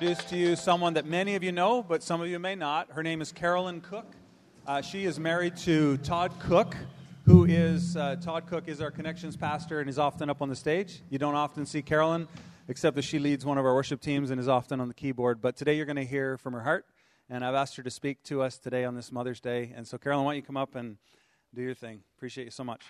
Introduce to you someone that many of you know, but some of you may not. Her name is Carolyn Cook. Uh, she is married to Todd Cook, who is uh, Todd Cook is our connections pastor and is often up on the stage. You don't often see Carolyn, except that she leads one of our worship teams and is often on the keyboard. But today you're going to hear from her heart, and I've asked her to speak to us today on this Mother's Day. And so, Carolyn, why don't you come up and do your thing? Appreciate you so much.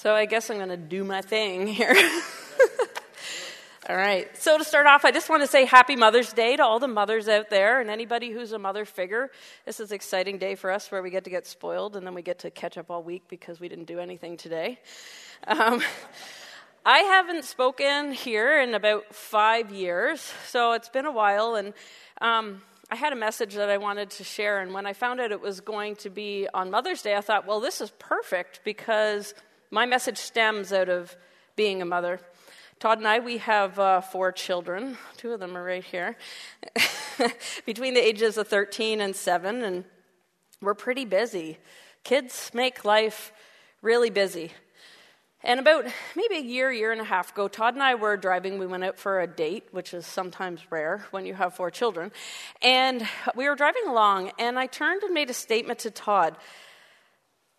So I guess I'm going to do my thing here. all right. So to start off, I just want to say Happy Mother's Day to all the mothers out there and anybody who's a mother figure. This is an exciting day for us where we get to get spoiled and then we get to catch up all week because we didn't do anything today. Um, I haven't spoken here in about five years, so it's been a while, and um, I had a message that I wanted to share. And when I found out it was going to be on Mother's Day, I thought, well, this is perfect because my message stems out of being a mother. Todd and I, we have uh, four children. Two of them are right here, between the ages of 13 and 7, and we're pretty busy. Kids make life really busy. And about maybe a year, year and a half ago, Todd and I were driving. We went out for a date, which is sometimes rare when you have four children. And we were driving along, and I turned and made a statement to Todd.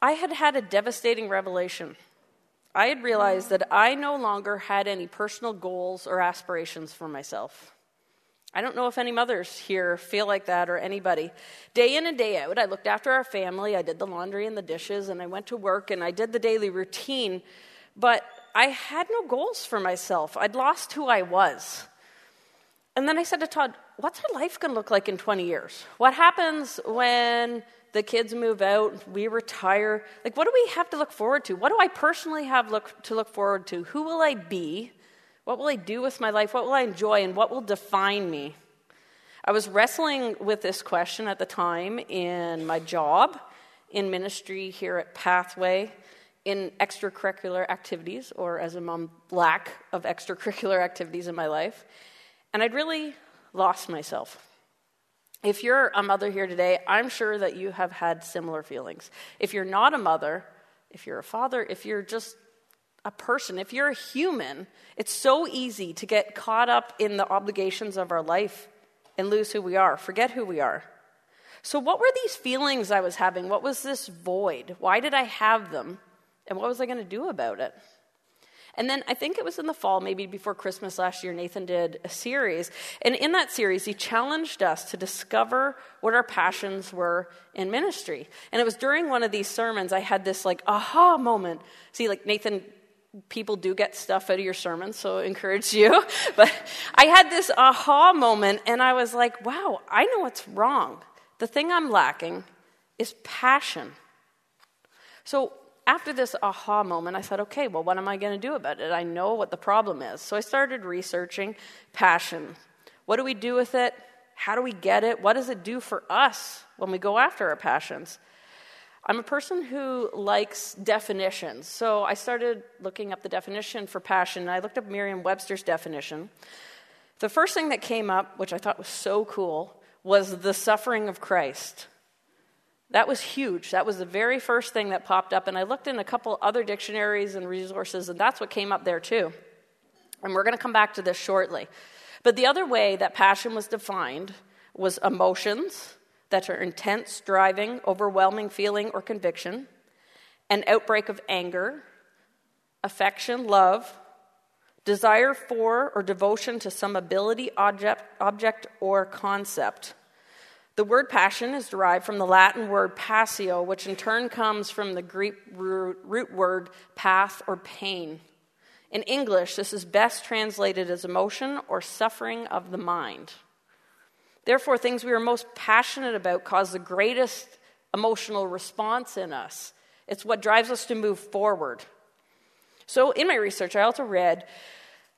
I had had a devastating revelation. I had realized that I no longer had any personal goals or aspirations for myself. I don't know if any mothers here feel like that or anybody. Day in and day out, I looked after our family, I did the laundry and the dishes, and I went to work and I did the daily routine, but I had no goals for myself. I'd lost who I was. And then I said to Todd, What's our life going to look like in 20 years? What happens when the kids move out, we retire? Like, what do we have to look forward to? What do I personally have look, to look forward to? Who will I be? What will I do with my life? What will I enjoy? And what will define me? I was wrestling with this question at the time in my job, in ministry here at Pathway, in extracurricular activities, or as a mom, lack of extracurricular activities in my life. And I'd really lost myself. If you're a mother here today, I'm sure that you have had similar feelings. If you're not a mother, if you're a father, if you're just a person, if you're a human, it's so easy to get caught up in the obligations of our life and lose who we are, forget who we are. So, what were these feelings I was having? What was this void? Why did I have them? And what was I going to do about it? And then I think it was in the fall, maybe before Christmas last year, Nathan did a series. And in that series, he challenged us to discover what our passions were in ministry. And it was during one of these sermons I had this like aha moment. See, like Nathan, people do get stuff out of your sermons, so I encourage you. But I had this aha moment, and I was like, wow, I know what's wrong. The thing I'm lacking is passion. So after this aha moment, I thought, okay, well, what am I going to do about it? I know what the problem is. So I started researching passion. What do we do with it? How do we get it? What does it do for us when we go after our passions? I'm a person who likes definitions. So I started looking up the definition for passion, and I looked up Merriam Webster's definition. The first thing that came up, which I thought was so cool, was the suffering of Christ. That was huge. That was the very first thing that popped up. And I looked in a couple other dictionaries and resources, and that's what came up there too. And we're going to come back to this shortly. But the other way that passion was defined was emotions that are intense, driving, overwhelming feeling or conviction, an outbreak of anger, affection, love, desire for or devotion to some ability, object, object or concept the word passion is derived from the Latin word passio, which in turn comes from the Greek root word path or pain. In English, this is best translated as emotion or suffering of the mind. Therefore, things we are most passionate about cause the greatest emotional response in us. It's what drives us to move forward. So, in my research, I also read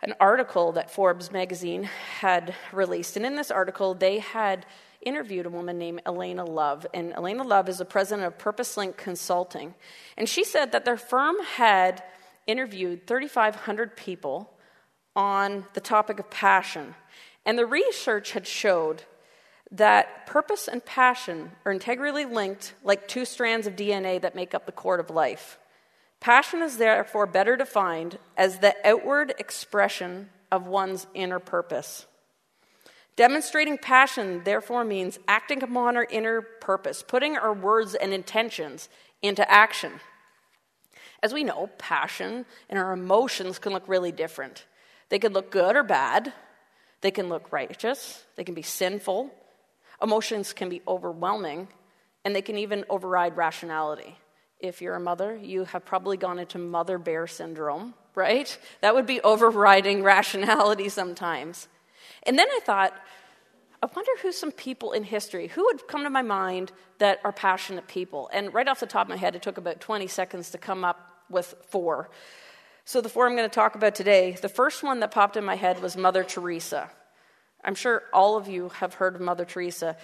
an article that Forbes magazine had released. And in this article, they had interviewed a woman named Alaina Love. And Alaina Love is the president of Purpose Link Consulting. And she said that their firm had interviewed 3,500 people on the topic of passion. And the research had showed that purpose and passion are integrally linked like two strands of DNA that make up the cord of life. Passion is therefore better defined as the outward expression of one's inner purpose. Demonstrating passion, therefore, means acting upon our inner purpose, putting our words and intentions into action. As we know, passion and our emotions can look really different. They can look good or bad, they can look righteous, they can be sinful, emotions can be overwhelming, and they can even override rationality if you're a mother, you have probably gone into mother bear syndrome, right? That would be overriding rationality sometimes. And then I thought, I wonder who some people in history, who would come to my mind that are passionate people? And right off the top of my head, it took about 20 seconds to come up with four. So the four I'm going to talk about today, the first one that popped in my head was Mother Teresa. I'm sure all of you have heard of Mother Teresa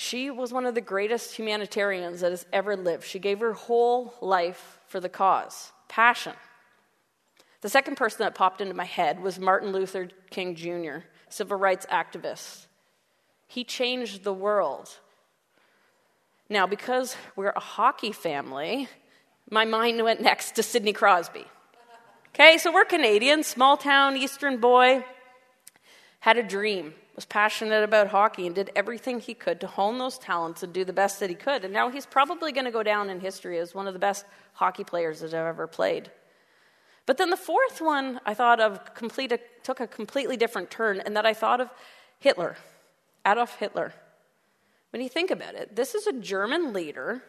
she was one of the greatest humanitarians that has ever lived. She gave her whole life for the cause, passion. The second person that popped into my head was Martin Luther King Jr., civil rights activist. He changed the world. Now, because we're a hockey family, my mind went next to Sidney Crosby. Okay, so we're Canadian, small town, eastern boy, had a dream was passionate about hockey and did everything he could to hone those talents and do the best that he could. And now he's probably going to go down in history as one of the best hockey players that I've ever played. But then the fourth one I thought of complete, took a completely different turn, and that I thought of Hitler, Adolf Hitler. When you think about it, this is a German leader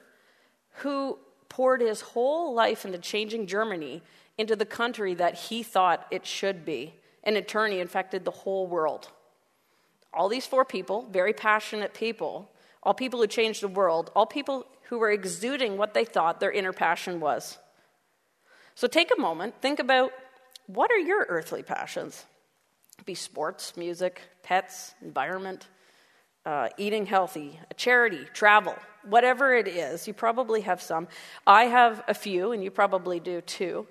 who poured his whole life into changing Germany into the country that he thought it should be. And in turn, he infected the whole world all these four people, very passionate people, all people who changed the world, all people who were exuding what they thought their inner passion was. So take a moment, think about what are your earthly passions? Be sports, music, pets, environment, uh, eating healthy, a charity, travel, whatever it is. You probably have some. I have a few, and you probably do too.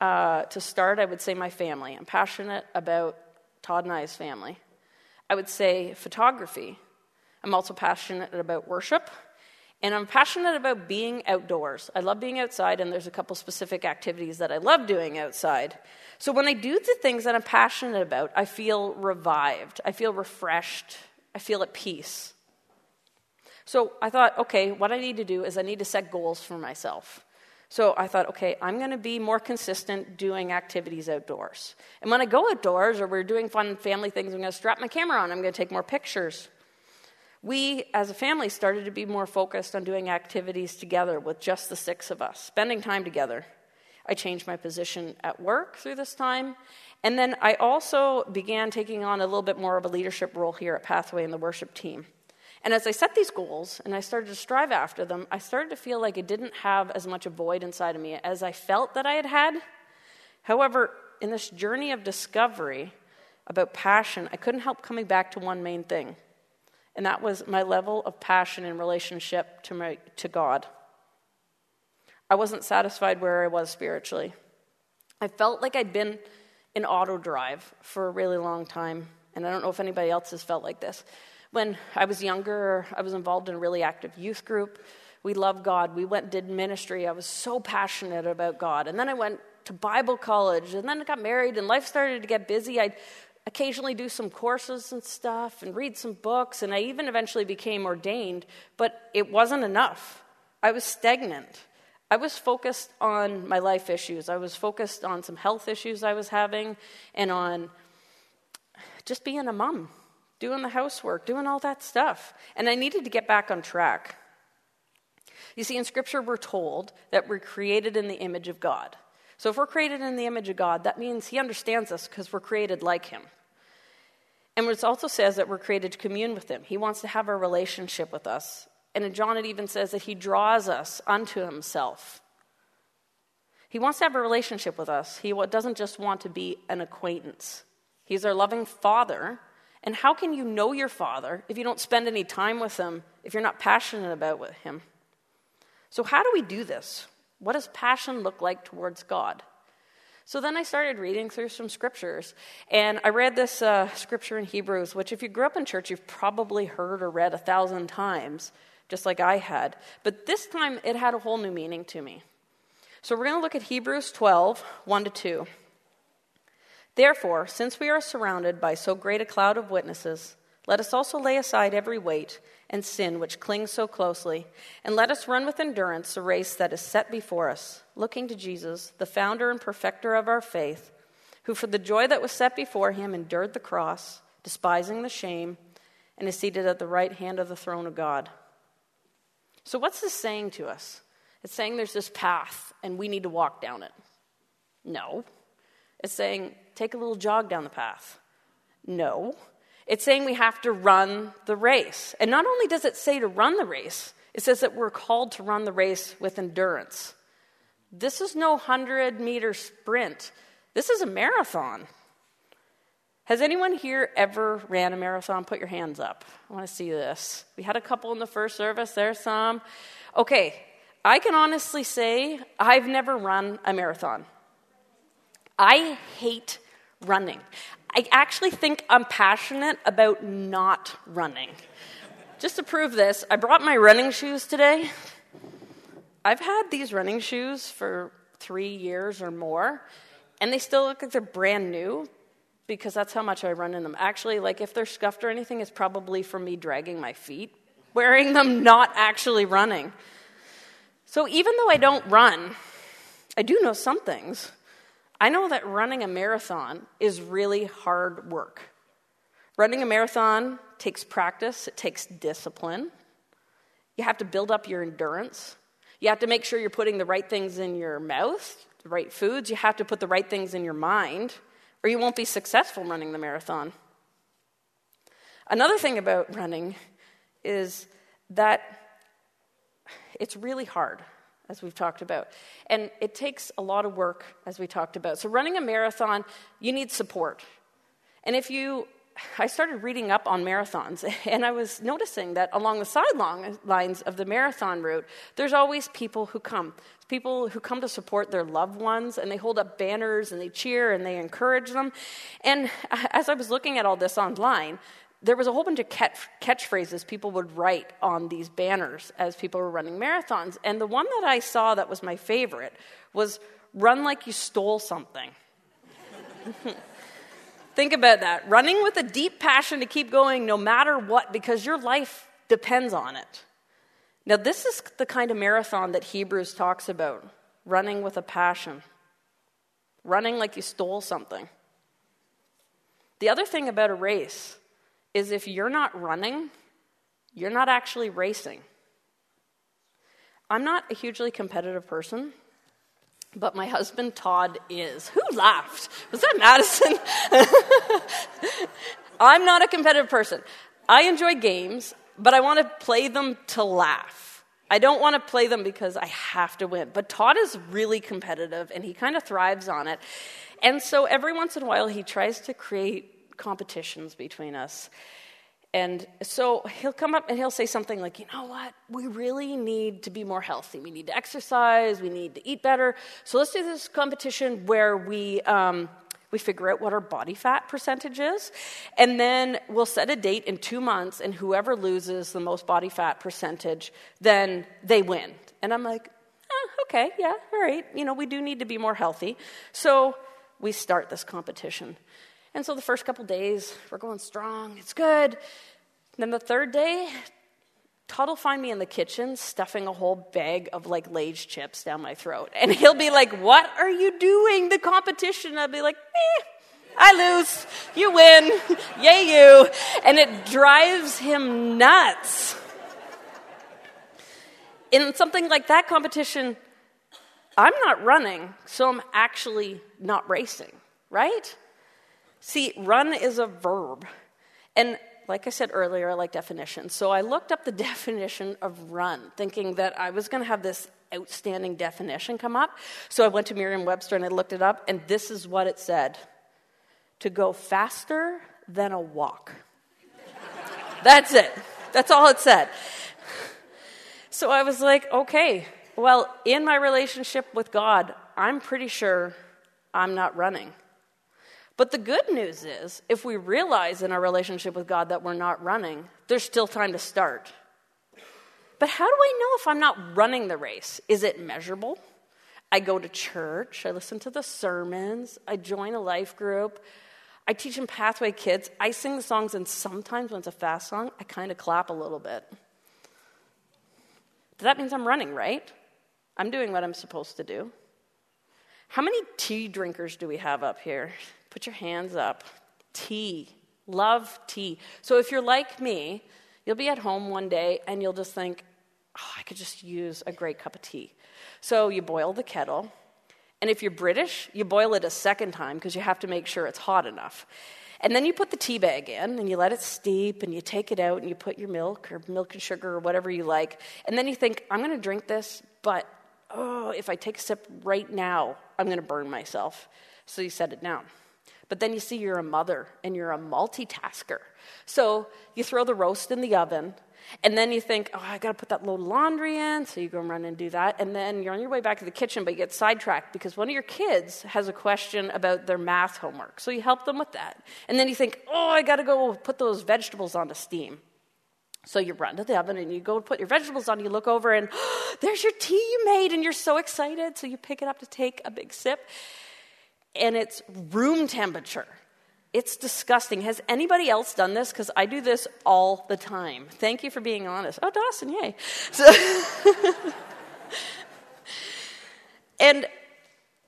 Uh, to start, I would say my family. I'm passionate about Todd and I's family. I would say photography. I'm also passionate about worship, and I'm passionate about being outdoors. I love being outside, and there's a couple specific activities that I love doing outside. So when I do the things that I'm passionate about, I feel revived, I feel refreshed, I feel at peace. So I thought, okay, what I need to do is I need to set goals for myself. So I thought, okay, I'm going to be more consistent doing activities outdoors. And when I go outdoors or we're doing fun family things, I'm going to strap my camera on, I'm going to take more pictures. We, as a family, started to be more focused on doing activities together with just the six of us, spending time together. I changed my position at work through this time. And then I also began taking on a little bit more of a leadership role here at Pathway in the worship team. And as I set these goals and I started to strive after them, I started to feel like it didn't have as much a void inside of me as I felt that I had had. However, in this journey of discovery about passion, I couldn't help coming back to one main thing, and that was my level of passion in relationship to, my, to God. I wasn't satisfied where I was spiritually. I felt like I'd been in auto drive for a really long time, and I don't know if anybody else has felt like this. When I was younger, I was involved in a really active youth group. We loved God. We went did ministry. I was so passionate about God. And then I went to Bible college, and then I got married, and life started to get busy. I'd occasionally do some courses and stuff and read some books, and I even eventually became ordained, but it wasn't enough. I was stagnant. I was focused on my life issues. I was focused on some health issues I was having and on just being a mom doing the housework, doing all that stuff. And I needed to get back on track. You see, in Scripture, we're told that we're created in the image of God. So if we're created in the image of God, that means He understands us because we're created like Him. And it also says that we're created to commune with Him. He wants to have a relationship with us. And in John, it even says that He draws us unto Himself. He wants to have a relationship with us. He doesn't just want to be an acquaintance. He's our loving Father. And how can you know your Father if you don't spend any time with Him, if you're not passionate about Him? So, how do we do this? What does passion look like towards God? So then I started reading through some scriptures, and I read this uh, scripture in Hebrews, which, if you grew up in church, you've probably heard or read a thousand times, just like I had. But this time it had a whole new meaning to me. So we're going to look at Hebrews 12, 1 to 2. Therefore, since we are surrounded by so great a cloud of witnesses, let us also lay aside every weight and sin which clings so closely, and let us run with endurance the race that is set before us, looking to Jesus, the founder and perfecter of our faith, who for the joy that was set before him endured the cross, despising the shame, and is seated at the right hand of the throne of God. So, what's this saying to us? It's saying there's this path and we need to walk down it. No. It's saying take a little jog down the path. No. It's saying we have to run the race. And not only does it say to run the race, it says that we're called to run the race with endurance. This is no 100 meter sprint, this is a marathon. Has anyone here ever ran a marathon? Put your hands up. I want to see this. We had a couple in the first service, there's some. Okay, I can honestly say I've never run a marathon. I hate running. I actually think I'm passionate about not running. Just to prove this, I brought my running shoes today. I've had these running shoes for three years or more, and they still look like they're brand new because that's how much I run in them. Actually, like if they're scuffed or anything, it's probably from me dragging my feet wearing them, not actually running. So even though I don't run, I do know some things. I know that running a marathon is really hard work. Running a marathon takes practice, it takes discipline. You have to build up your endurance. You have to make sure you're putting the right things in your mouth, the right foods. You have to put the right things in your mind, or you won't be successful running the marathon. Another thing about running is that it's really hard as we've talked about. And it takes a lot of work, as we talked about. So, running a marathon, you need support. And if you, I started reading up on marathons, and I was noticing that along the sidelines of the marathon route, there's always people who come. People who come to support their loved ones, and they hold up banners and they cheer and they encourage them. And as I was looking at all this online, there was a whole bunch of catch, catchphrases people would write on these banners as people were running marathons. And the one that I saw that was my favorite was run like you stole something. Think about that. Running with a deep passion to keep going no matter what, because your life depends on it. Now, this is the kind of marathon that Hebrews talks about running with a passion, running like you stole something. The other thing about a race is if you're not running, you're not actually racing. I'm not a hugely competitive person, but my husband Todd is. Who laughed? Was that Madison? I'm not a competitive person. I enjoy games, but I want to play them to laugh. I don't want to play them because I have to win. But Todd is really competitive and he kind of thrives on it. And so every once in a while he tries to create competitions between us. And so he'll come up and he'll say something like, you know what? We really need to be more healthy. We need to exercise. We need to eat better. So let's do this competition where we, um, we figure out what our body fat percentage is. And then we'll set a date in two months, and whoever loses the most body fat percentage, then they win. And I'm like, oh, okay, yeah, all right. You know, we do need to be more healthy. So we start this competition. And so the first couple days, we're going strong, it's good. Then the third day, Todd will find me in the kitchen stuffing a whole bag of like Lay's chips down my throat. And he'll be like, What are you doing? The competition. I'll be like, eh, I lose. You win. Yay, you. And it drives him nuts. In something like that competition, I'm not running, so I'm actually not racing, right? See, run is a verb. And like I said earlier, I like definitions. So I looked up the definition of run, thinking that I was going to have this outstanding definition come up. So I went to Merriam Webster and I looked it up, and this is what it said to go faster than a walk. That's it. That's all it said. So I was like, okay, well, in my relationship with God, I'm pretty sure I'm not running. But the good news is, if we realize in our relationship with God that we're not running, there's still time to start. But how do I know if I'm not running the race? Is it measurable? I go to church, I listen to the sermons, I join a life group, I teach in Pathway Kids, I sing the songs, and sometimes when it's a fast song, I kind of clap a little bit. That means I'm running, right? I'm doing what I'm supposed to do. How many tea drinkers do we have up here? Put your hands up. Tea. Love tea. So if you're like me, you'll be at home one day and you'll just think, oh, I could just use a great cup of tea. So you boil the kettle. And if you're British, you boil it a second time because you have to make sure it's hot enough. And then you put the tea bag in and you let it steep and you take it out and you put your milk or milk and sugar or whatever you like. And then you think, I'm going to drink this, but oh, if I take a sip right now, I'm going to burn myself. So you set it down. But then you see you're a mother and you're a multitasker. So you throw the roast in the oven and then you think, oh, I got to put that load of laundry in. So you go run and do that. And then you're on your way back to the kitchen, but you get sidetracked because one of your kids has a question about their math homework. So you help them with that. And then you think, oh, I got to go put those vegetables on onto steam. So you run to the oven and you go put your vegetables on. You look over and oh, there's your tea you made, and you're so excited. So you pick it up to take a big sip, and it's room temperature. It's disgusting. Has anybody else done this? Because I do this all the time. Thank you for being honest. Oh, Dawson, yay. So and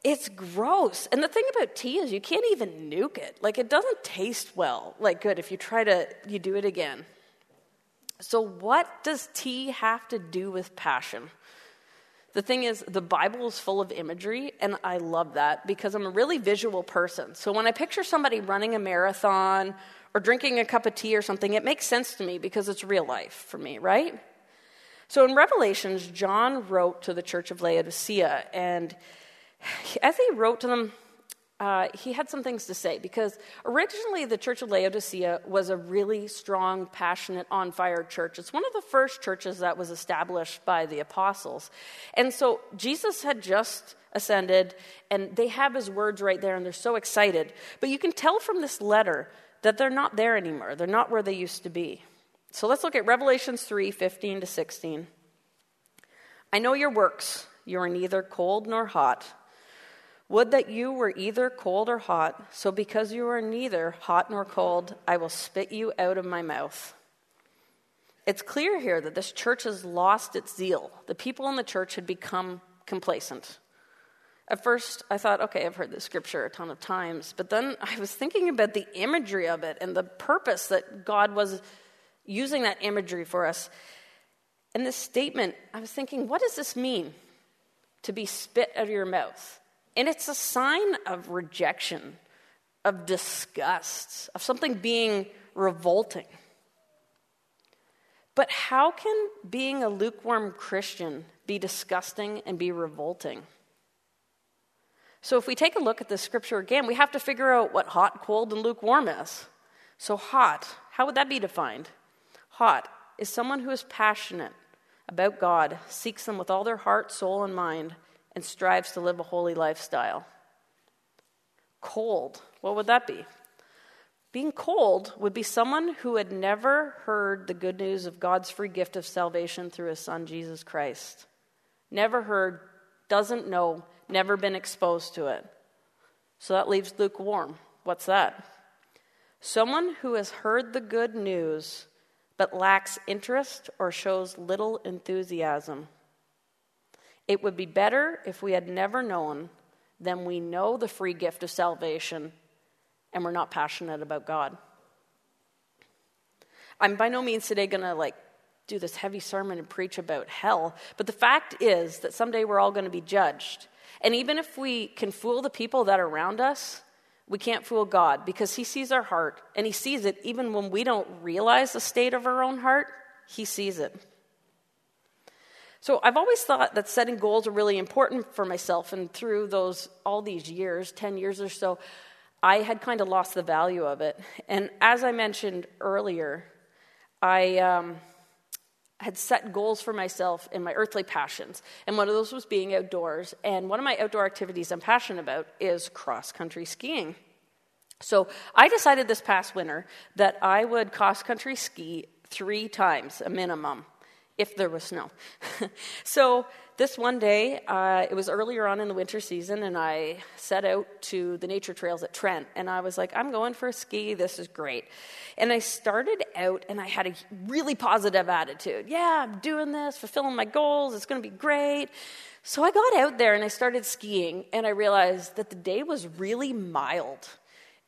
it's gross. And the thing about tea is you can't even nuke it. Like it doesn't taste well. Like good if you try to you do it again. So what does tea have to do with passion? The thing is, the Bible is full of imagery, and I love that because I'm a really visual person. So when I picture somebody running a marathon or drinking a cup of tea or something, it makes sense to me because it's real life for me, right? So in Revelations, John wrote to the church of Laodicea, and as he wrote to them, uh, he had some things to say because originally the Church of Laodicea was a really strong, passionate, on fire church. It's one of the first churches that was established by the apostles. And so Jesus had just ascended, and they have his words right there, and they're so excited. But you can tell from this letter that they're not there anymore, they're not where they used to be. So let's look at Revelations 3 15 to 16. I know your works. You are neither cold nor hot. Would that you were either cold or hot, so because you are neither hot nor cold, I will spit you out of my mouth. It's clear here that this church has lost its zeal. The people in the church had become complacent. At first, I thought, okay, I've heard this scripture a ton of times, but then I was thinking about the imagery of it and the purpose that God was using that imagery for us. And this statement, I was thinking, what does this mean? To be spit out of your mouth. And it's a sign of rejection, of disgust, of something being revolting. But how can being a lukewarm Christian be disgusting and be revolting? So, if we take a look at the scripture again, we have to figure out what hot, cold, and lukewarm is. So, hot, how would that be defined? Hot is someone who is passionate about God, seeks Him with all their heart, soul, and mind, and strives to live a holy lifestyle. Cold, what would that be? Being cold would be someone who had never heard the good news of God's free gift of salvation through his son Jesus Christ. Never heard, doesn't know, never been exposed to it. So that leaves lukewarm. What's that? Someone who has heard the good news but lacks interest or shows little enthusiasm. It would be better if we had never known than we know the free gift of salvation and we're not passionate about God. I'm by no means today going to like do this heavy sermon and preach about hell, but the fact is that someday we're all going to be judged. And even if we can fool the people that are around us, we can't fool God because He sees our heart and He sees it even when we don't realize the state of our own heart, He sees it. So I've always thought that setting goals are really important for myself, and through those all these years, 10 years or so, I had kind of lost the value of it. And as I mentioned earlier, I um, had set goals for myself in my earthly passions. And one of those was being outdoors. And one of my outdoor activities I'm passionate about is cross country skiing. So I decided this past winter that I would cross country ski three times, a minimum, if there was snow. so this one day, uh, it was earlier on in the winter season, and I set out to the nature trails at Trent, and I was like, I'm going for a ski. This is great. And I started out, and I had a really positive attitude. Yeah, I'm doing this, fulfilling my goals. It's going to be great. So I got out there and I started skiing, and I realized that the day was really mild.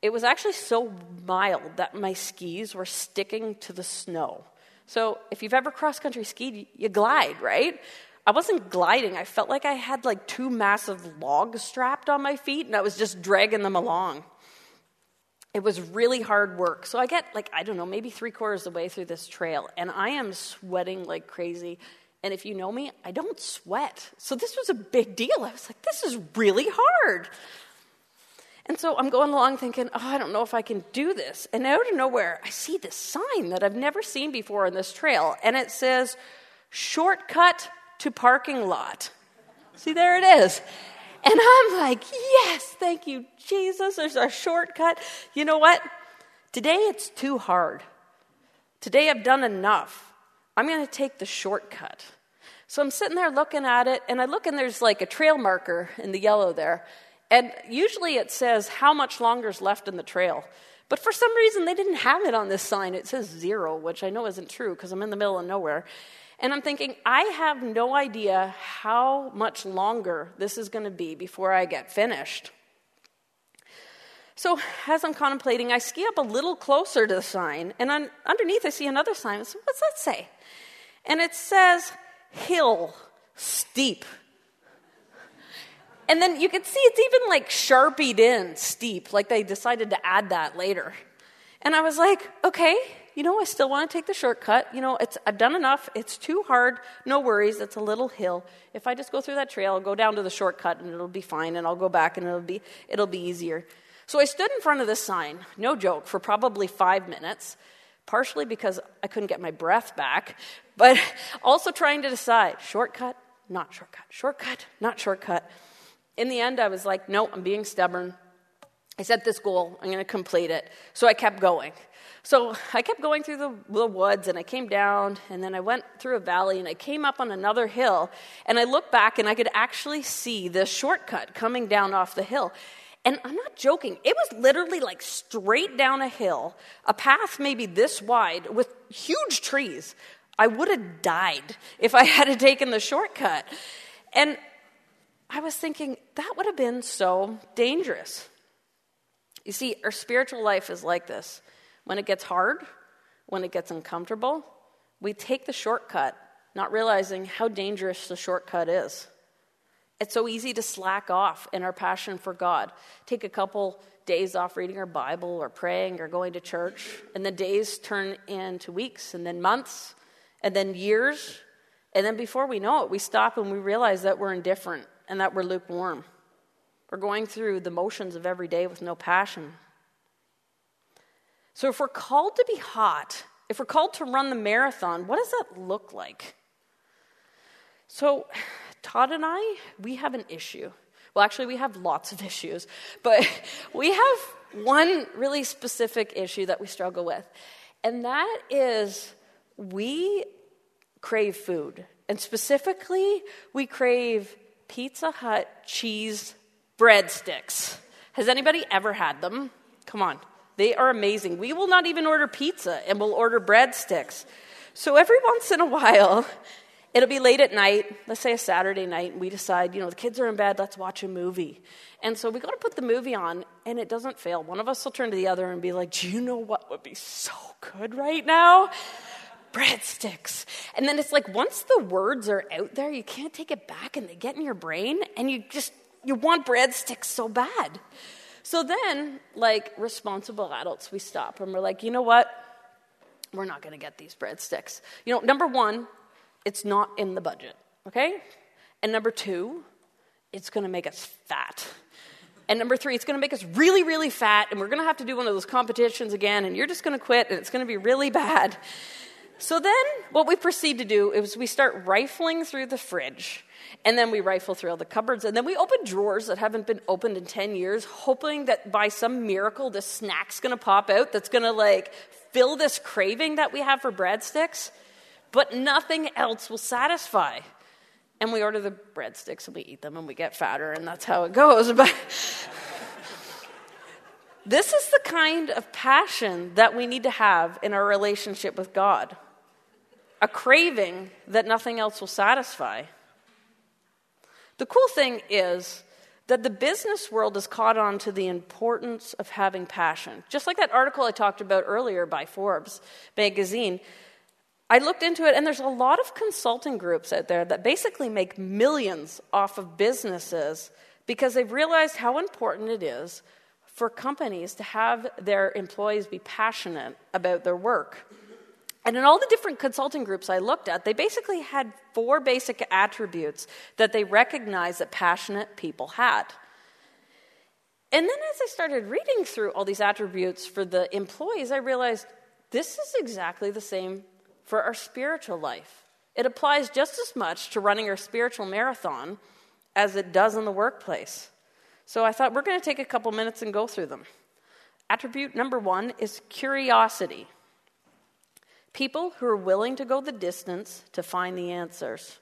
It was actually so mild that my skis were sticking to the snow. So if you've ever cross country skied, you glide, right? I wasn't gliding. I felt like I had like two massive logs strapped on my feet and I was just dragging them along. It was really hard work. So I get like, I don't know, maybe three quarters of the way through this trail and I am sweating like crazy. And if you know me, I don't sweat. So this was a big deal. I was like, this is really hard. And so I'm going along thinking, oh, I don't know if I can do this. And out of nowhere, I see this sign that I've never seen before on this trail. And it says, shortcut to parking lot. See, there it is. And I'm like, yes, thank you, Jesus. There's a shortcut. You know what? Today it's too hard. Today I've done enough. I'm going to take the shortcut. So I'm sitting there looking at it, and I look and there's like a trail marker in the yellow there. And usually it says how much longer is left in the trail. But for some reason, they didn't have it on this sign. It says zero, which I know isn't true because I'm in the middle of nowhere. And I'm thinking, I have no idea how much longer this is going to be before I get finished. So, as I'm contemplating, I ski up a little closer to the sign, and on, underneath I see another sign. I So, what's that say? And it says, hill, steep. And then you can see it's even like sharpied in steep, like they decided to add that later. And I was like, okay, you know, I still want to take the shortcut. You know, it's, I've done enough. It's too hard. No worries. It's a little hill. If I just go through that trail, I'll go down to the shortcut and it'll be fine. And I'll go back and it'll be, it'll be easier. So I stood in front of this sign, no joke, for probably five minutes, partially because I couldn't get my breath back, but also trying to decide shortcut, not shortcut, shortcut, not shortcut. In the end, I was like, no, I'm being stubborn. I set this goal, I'm going to complete it. So I kept going. So I kept going through the, the, woods and I came down and then I went through a valley and I came up on another hill and I looked back and I could actually see this shortcut coming down off the hill. And I'm not joking, it was literally like straight down a hill, a path maybe this wide with huge trees. I would have died if I had taken the shortcut. And I was thinking, that would have been so dangerous. You see, our spiritual life is like this. When it gets hard, when it gets uncomfortable, we take the shortcut, not realizing how dangerous the shortcut is. It's so easy to slack off in our passion for God. Take a couple days off reading our Bible or praying or going to church, and the days turn into weeks and then months and then years. And then before we know it, we stop and we realize that we're indifferent and that we're lukewarm. We're going through the motions of every day with no passion. So, if we're called to be hot, if we're called to run the marathon, what does that look like? So, Todd and I, we have an issue. Well, actually, we have lots of issues, but we have one really specific issue that we struggle with, and that is we crave food. And specifically, we crave Pizza Hut cheese breadsticks. Has anybody ever had them? Come on. They are amazing. We will not even order pizza and we'll order breadsticks. So every once in a while, it'll be late at night, let's say a Saturday night, and we decide, you know, the kids are in bed, let's watch a movie. And so we got to put the movie on, and it doesn't fail. One of us will turn to the other and be like, Do you know what would be so good right now? Breadsticks. And then it's like once the words are out there, you can't take it back, and they get in your brain, and you just, you want breadsticks so bad. So then, like responsible adults, we stop and we're like, you know what? We're not going to get these breadsticks. You know, number one, it's not in the budget, okay? And number two, it's going to make us fat. And number three, it's going to make us really, really fat, and we're going to have to do one of those competitions again, and you're just going to quit, and it's going to be really bad. So then, what we proceed to do is we start rifling through the fridge, and then we rifle through all the cupboards, and then we open drawers that haven't been opened in 10 years, hoping that by some miracle, this snack's to pop out that's to like fill this craving that we have for breadsticks, but nothing else will satisfy. And we order the breadsticks and we eat them and we get fatter, and that's how it goes. But this is the kind of passion that we need to have in our relationship with God a craving that nothing else will satisfy. The cool thing is that the business world has caught on to the importance of having passion. Just like that article I talked about earlier by Forbes magazine, I looked into it, and there's a lot of consulting groups out there that basically make millions off of businesses because they've realized how important it is for companies to have their employees be passionate about their work. And in all the different consulting groups I looked at, they basically had four basic attributes that they recognized that passionate people had. And then as I started reading through all these attributes for the employees, I realized this is exactly the same for our spiritual life. It applies just as much to running our spiritual marathon as it does in the workplace. So I thought we're going to take a couple minutes and go through them. Attribute number one is curiosity. People who are willing to go the distance to find the answers.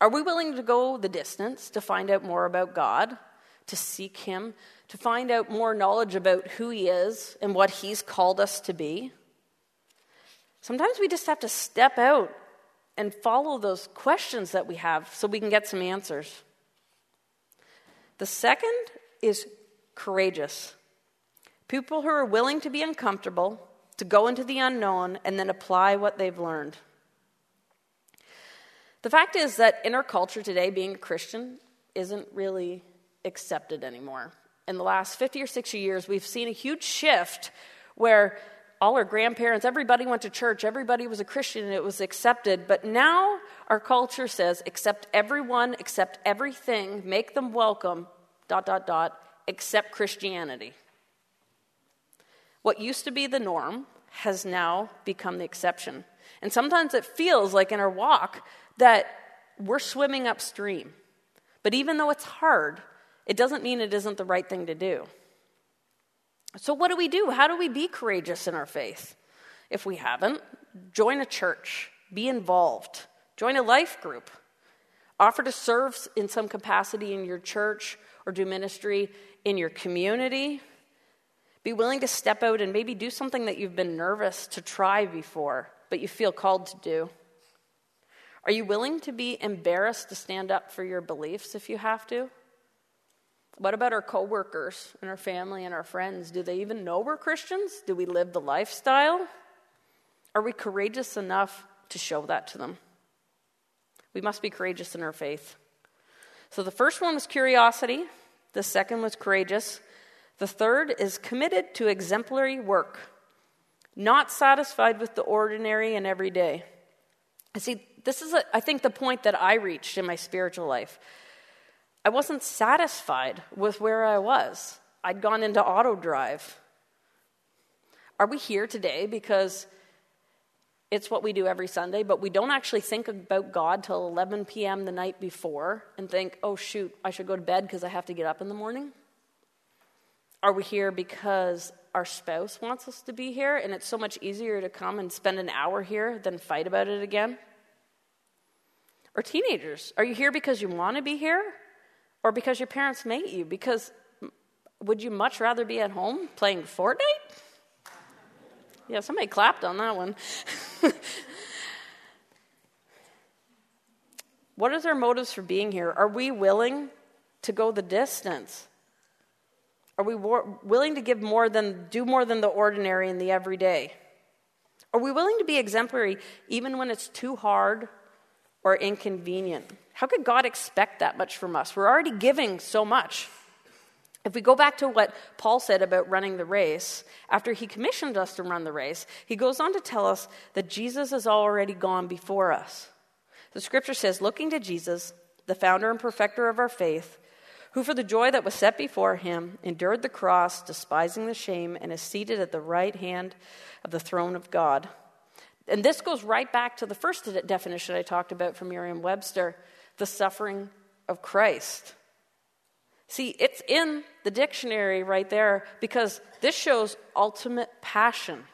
Are we willing to go the distance to find out more about God, to seek Him, to find out more knowledge about who He is and what He's called us to be? Sometimes we just have to step out and follow those questions that we have so we can get some answers. The second is courageous. People who are willing to be uncomfortable to go into the unknown and then apply what they've learned. The fact is that in our culture today, being a Christian isn't really accepted anymore. In the last 50 or 60 years, we've seen a huge shift where all our grandparents, everybody went to church, everybody was a Christian, and it was accepted. But now our culture says accept everyone, accept everything, make them welcome, dot, dot, dot, accept Christianity. What used to be the norm has now become the exception. And sometimes it feels like in our walk that we're swimming upstream. But even though it's hard, it doesn't mean it isn't the right thing to do. So, what do we do? How do we be courageous in our faith? If we haven't, join a church, be involved, join a life group, offer to serve in some capacity in your church or do ministry in your community be willing to step out and maybe do something that you've been nervous to try before, but you feel called to do. Are you willing to be embarrassed to stand up for your beliefs if you have to? What about our coworkers and our family and our friends? Do they even know we're Christians? Do we live the lifestyle? Are we courageous enough to show that to them? We must be courageous in our faith. So the first one was curiosity, the second was courageous. The third is committed to exemplary work, not satisfied with the ordinary and everyday. I See, this is, a, I think, the point that I reached in my spiritual life. I wasn't satisfied with where I was. I'd gone into auto drive. Are we here today because it's what we do every Sunday, but we don't actually think about God till 11 p.m. the night before and think, oh, shoot, I should go to bed because I have to get up in the morning? Are we here because our spouse wants us to be here and it's so much easier to come and spend an hour here than fight about it again? Or teenagers, are you here because you want to be here or because your parents made you? Because would you much rather be at home playing Fortnite? Yeah, somebody clapped on that one. what is our motives for being here? Are we willing to go the distance? Are we willing to give more than, do more than the ordinary and the everyday? Are we willing to be exemplary even when it's too hard or inconvenient? How could God expect that much from us? We're already giving so much. If we go back to what Paul said about running the race, after he commissioned us to run the race, he goes on to tell us that Jesus has already gone before us. The scripture says, looking to Jesus, the founder and perfecter of our faith, who for the joy that was set before him endured the cross, despising the shame, and is seated at the right hand of the throne of God. And this goes right back to the first definition I talked about from Merriam Webster the suffering of Christ. See, it's in the dictionary right there because this shows ultimate passion.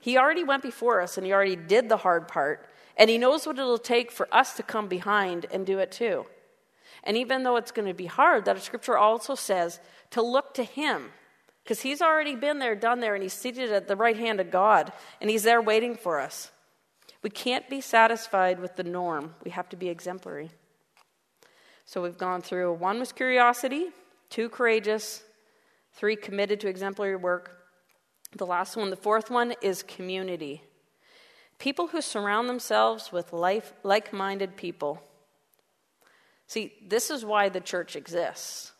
He already went before us and he already did the hard part, and he knows what it'll take for us to come behind and do it too. And even though it's going to be hard, that scripture also says to look to him because he's already been there, done there, and he's seated at the right hand of God, and he's there waiting for us. We can't be satisfied with the norm, we have to be exemplary. So we've gone through one was curiosity, two courageous, three committed to exemplary work. The last one, the fourth one, is community. People who surround themselves with like minded people. See, this is why the church exists.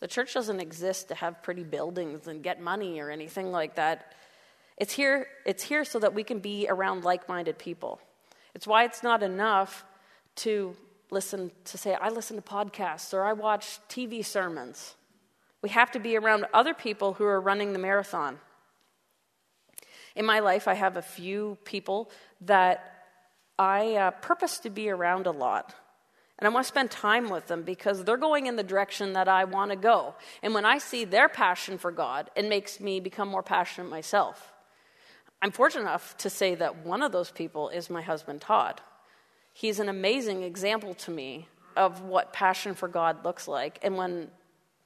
The church doesn't exist to have pretty buildings and get money or anything like that. It's here, it's here so that we can be around like minded people. It's why it's not enough to listen to say, I listen to podcasts or I watch TV sermons. We have to be around other people who are running the marathon. In my life, I have a few people that I uh, purpose to be around a lot. And I want to spend time with them because they're going in the direction that I want to go. And when I see their passion for God, it makes me become more passionate myself. I'm fortunate enough to say that one of those people is my husband, Todd. He's an amazing example to me of what passion for God looks like. And when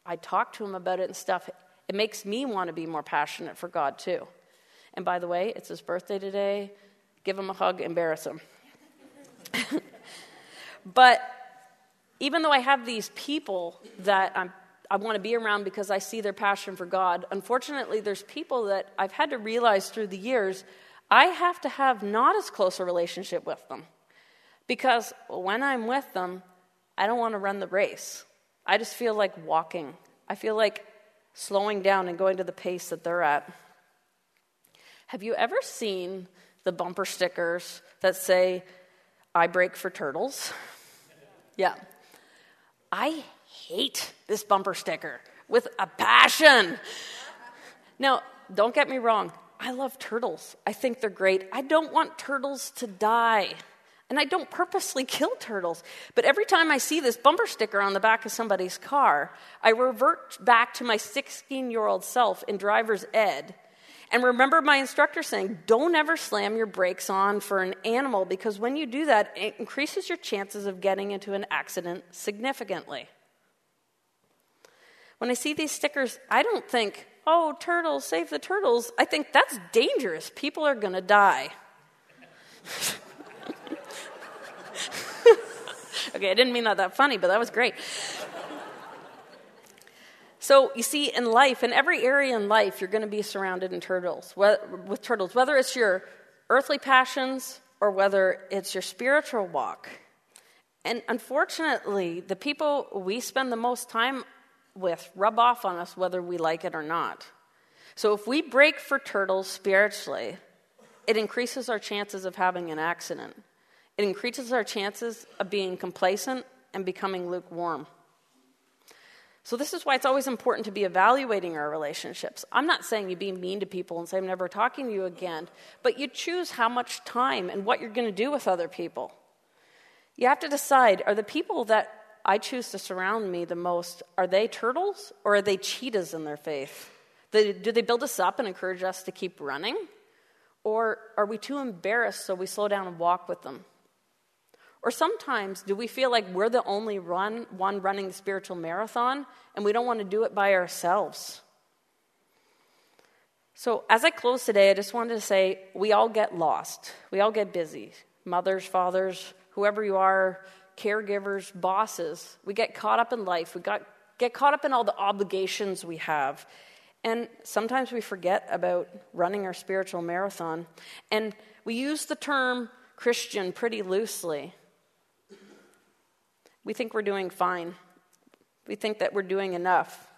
I talk to him about it and stuff, it makes me want to be more passionate for God too. And by the way, it's his birthday today. Give him a hug, embarrass him. but even though I have these people that I'm, I want to be around because I see their passion for God, unfortunately, there's people that I've had to realize through the years I have to have not as close a relationship with them. Because when I'm with them, I don't want to run the race. I just feel like walking. I feel like slowing down and going to the pace that they're at. Have you ever seen the bumper stickers that say, I brake for turtles? Yeah. I hate this bumper sticker with a passion. Now, don't get me wrong. I love turtles. I think they're great. I don't want turtles to die. And I don't purposely kill turtles. But every time I see this bumper sticker on the back of somebody's car, I revert back to my 16 year old self in driver's ed and remember my instructor saying, don't ever slam your brakes on for an animal because when you do that, it increases your chances of getting into an accident significantly. When I see these stickers, I don't think, oh, turtles, save the turtles. I think that's dangerous. People are going to die. okay, I didn't mean that that funny, but that was great. So you see, in life, in every area in life, you're going to be surrounded in turtles, with turtles, whether it's your earthly passions or whether it's your spiritual walk. And unfortunately, the people we spend the most time with rub off on us whether we like it or not. So if we brake for turtles spiritually, it increases our chances of having an accident. It increases our chances of being complacent and becoming lukewarm. So, this is why it's always important to be evaluating our relationships. I'm not saying you be mean to people and say, I'm never talking to you again, but you choose how much time and what you're going to do with other people. You have to decide are the people that I choose to surround me the most, are they turtles or are they cheetahs in their faith? do they build us up and encourage us to keep running? Or are we too embarrassed so we slow down and walk with them? Or sometimes do we feel like we're the only run, one running the spiritual marathon and we don't want to do it by ourselves? So, as I close today, I just wanted to say we all get lost. We all get busy. Mothers, fathers, whoever you are, caregivers, bosses. We get caught up in life. We got, get caught up in all the obligations we have. And sometimes we forget about running our spiritual marathon. And we use the term Christian pretty loosely we think we're doing fine. We think that we're doing enough.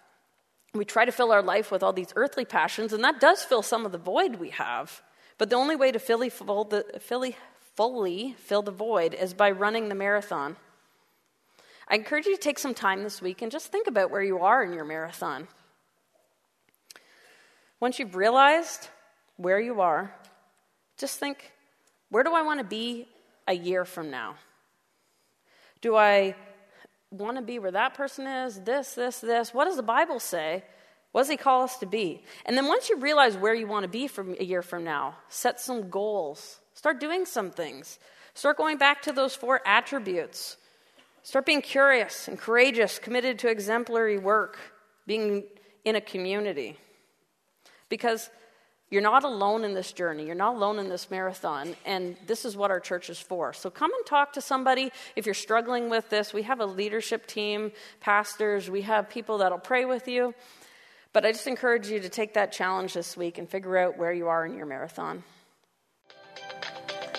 We try to fill our life with all these earthly passions, and that does fill some of the void we have. But the only way to fully, fill the, fully, fully fill the void is by running the marathon. I encourage you to take some time this week and just think about where you are in your marathon. Once you've realized where you are, just think where do I want to be a year from now? Do I want to be where that person is? This, this, this. What does the Bible say? What does He call us to be? And then once you realize where you want to be from a year from now, set some goals. Start doing some things. Start going back to those four attributes. Start being curious and courageous, committed to exemplary work, being in a community. Because you're not alone in this journey. You're not alone in this marathon. And this is what our church is for. So come and talk to somebody if you're struggling with this. We have a leadership team, pastors, we have people that'll pray with you. But I just encourage you to take that challenge this week and figure out where you are in your marathon.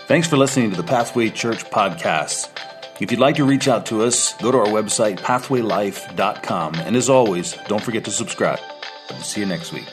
Thanks for listening to the Pathway Church podcast. If you'd like to reach out to us, go to our website, pathwaylife.com. And as always, don't forget to subscribe. See you next week.